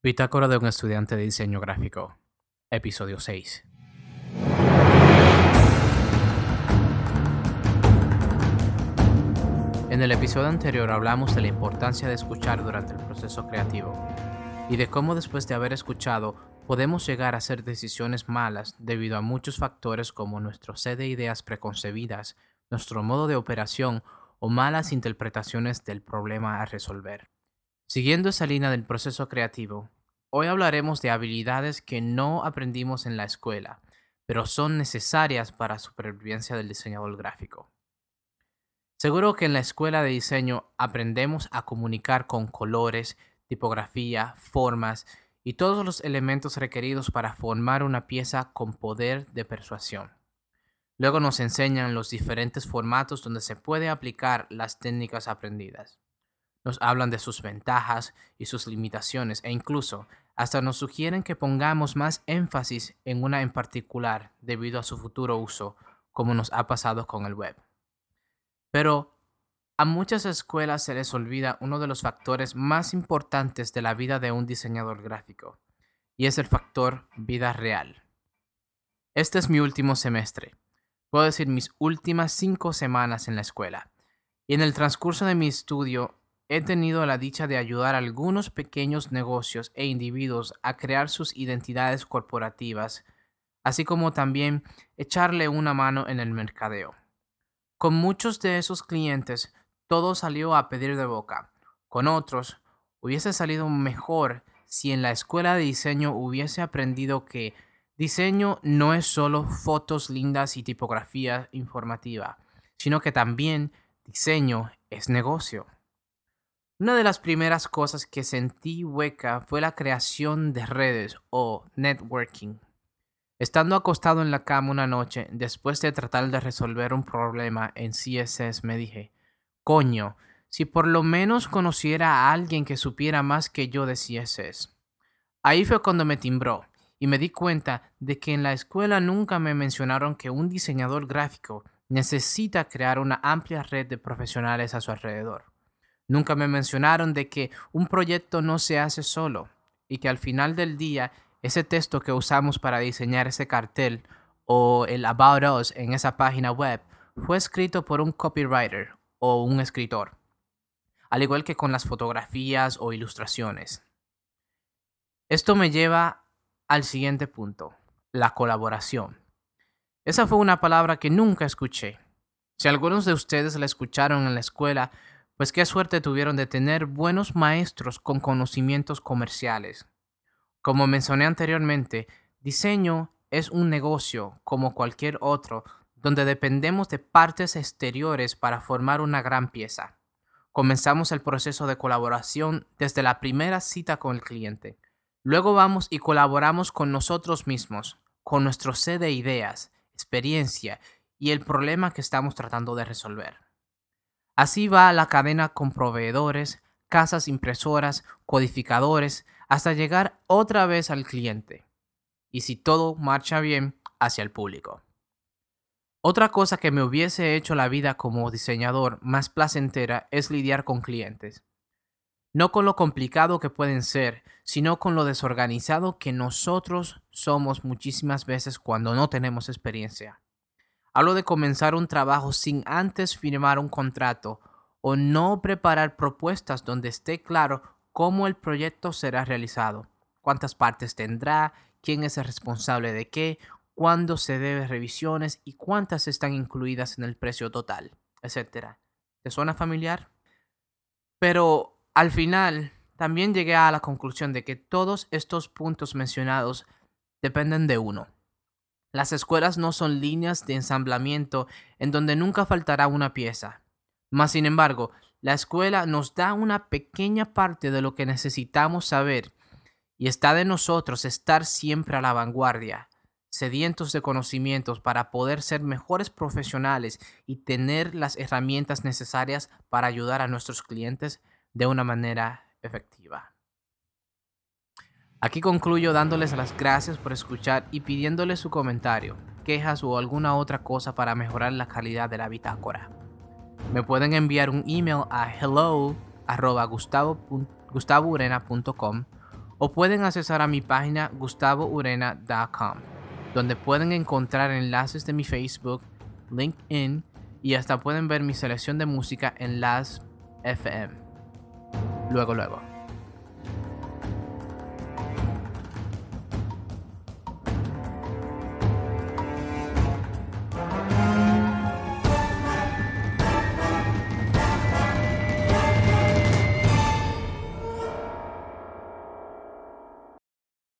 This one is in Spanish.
Bitácora de un estudiante de diseño gráfico, episodio 6. En el episodio anterior hablamos de la importancia de escuchar durante el proceso creativo y de cómo después de haber escuchado podemos llegar a hacer decisiones malas debido a muchos factores como nuestro set de ideas preconcebidas, nuestro modo de operación o malas interpretaciones del problema a resolver. Siguiendo esa línea del proceso creativo, hoy hablaremos de habilidades que no aprendimos en la escuela, pero son necesarias para la supervivencia del diseñador gráfico. Seguro que en la escuela de diseño aprendemos a comunicar con colores, tipografía, formas y todos los elementos requeridos para formar una pieza con poder de persuasión. Luego nos enseñan los diferentes formatos donde se puede aplicar las técnicas aprendidas. Nos hablan de sus ventajas y sus limitaciones e incluso hasta nos sugieren que pongamos más énfasis en una en particular debido a su futuro uso, como nos ha pasado con el web. Pero a muchas escuelas se les olvida uno de los factores más importantes de la vida de un diseñador gráfico, y es el factor vida real. Este es mi último semestre, puedo decir mis últimas cinco semanas en la escuela, y en el transcurso de mi estudio he tenido la dicha de ayudar a algunos pequeños negocios e individuos a crear sus identidades corporativas, así como también echarle una mano en el mercadeo. Con muchos de esos clientes todo salió a pedir de boca. Con otros, hubiese salido mejor si en la escuela de diseño hubiese aprendido que diseño no es solo fotos lindas y tipografía informativa, sino que también diseño es negocio. Una de las primeras cosas que sentí hueca fue la creación de redes o networking. Estando acostado en la cama una noche, después de tratar de resolver un problema en CSS, me dije, Coño, si por lo menos conociera a alguien que supiera más que yo de CSS. Ahí fue cuando me timbró y me di cuenta de que en la escuela nunca me mencionaron que un diseñador gráfico necesita crear una amplia red de profesionales a su alrededor. Nunca me mencionaron de que un proyecto no se hace solo y que al final del día ese texto que usamos para diseñar ese cartel o el About Us en esa página web fue escrito por un copywriter o un escritor, al igual que con las fotografías o ilustraciones. Esto me lleva al siguiente punto, la colaboración. Esa fue una palabra que nunca escuché. Si algunos de ustedes la escucharon en la escuela, pues qué suerte tuvieron de tener buenos maestros con conocimientos comerciales. Como mencioné anteriormente, diseño es un negocio como cualquier otro donde dependemos de partes exteriores para formar una gran pieza. Comenzamos el proceso de colaboración desde la primera cita con el cliente. Luego vamos y colaboramos con nosotros mismos, con nuestro set de ideas, experiencia y el problema que estamos tratando de resolver. Así va la cadena con proveedores, casas impresoras, codificadores, hasta llegar otra vez al cliente. Y si todo marcha bien, hacia el público. Otra cosa que me hubiese hecho la vida como diseñador más placentera es lidiar con clientes. No con lo complicado que pueden ser, sino con lo desorganizado que nosotros somos muchísimas veces cuando no tenemos experiencia. Hablo de comenzar un trabajo sin antes firmar un contrato o no preparar propuestas donde esté claro cómo el proyecto será realizado, cuántas partes tendrá, quién es el responsable de qué cuándo se debe revisiones y cuántas están incluidas en el precio total, etc. ¿Te suena familiar? Pero al final también llegué a la conclusión de que todos estos puntos mencionados dependen de uno. Las escuelas no son líneas de ensamblamiento en donde nunca faltará una pieza. Mas, sin embargo, la escuela nos da una pequeña parte de lo que necesitamos saber y está de nosotros estar siempre a la vanguardia, sedientos de conocimientos para poder ser mejores profesionales y tener las herramientas necesarias para ayudar a nuestros clientes de una manera efectiva. Aquí concluyo dándoles las gracias por escuchar y pidiéndoles su comentario, quejas o alguna otra cosa para mejorar la calidad de la bitácora. Me pueden enviar un email a hello o pueden accesar a mi página gustavourena.com, donde pueden encontrar enlaces de mi Facebook, LinkedIn y hasta pueden ver mi selección de música en las FM. Luego, luego.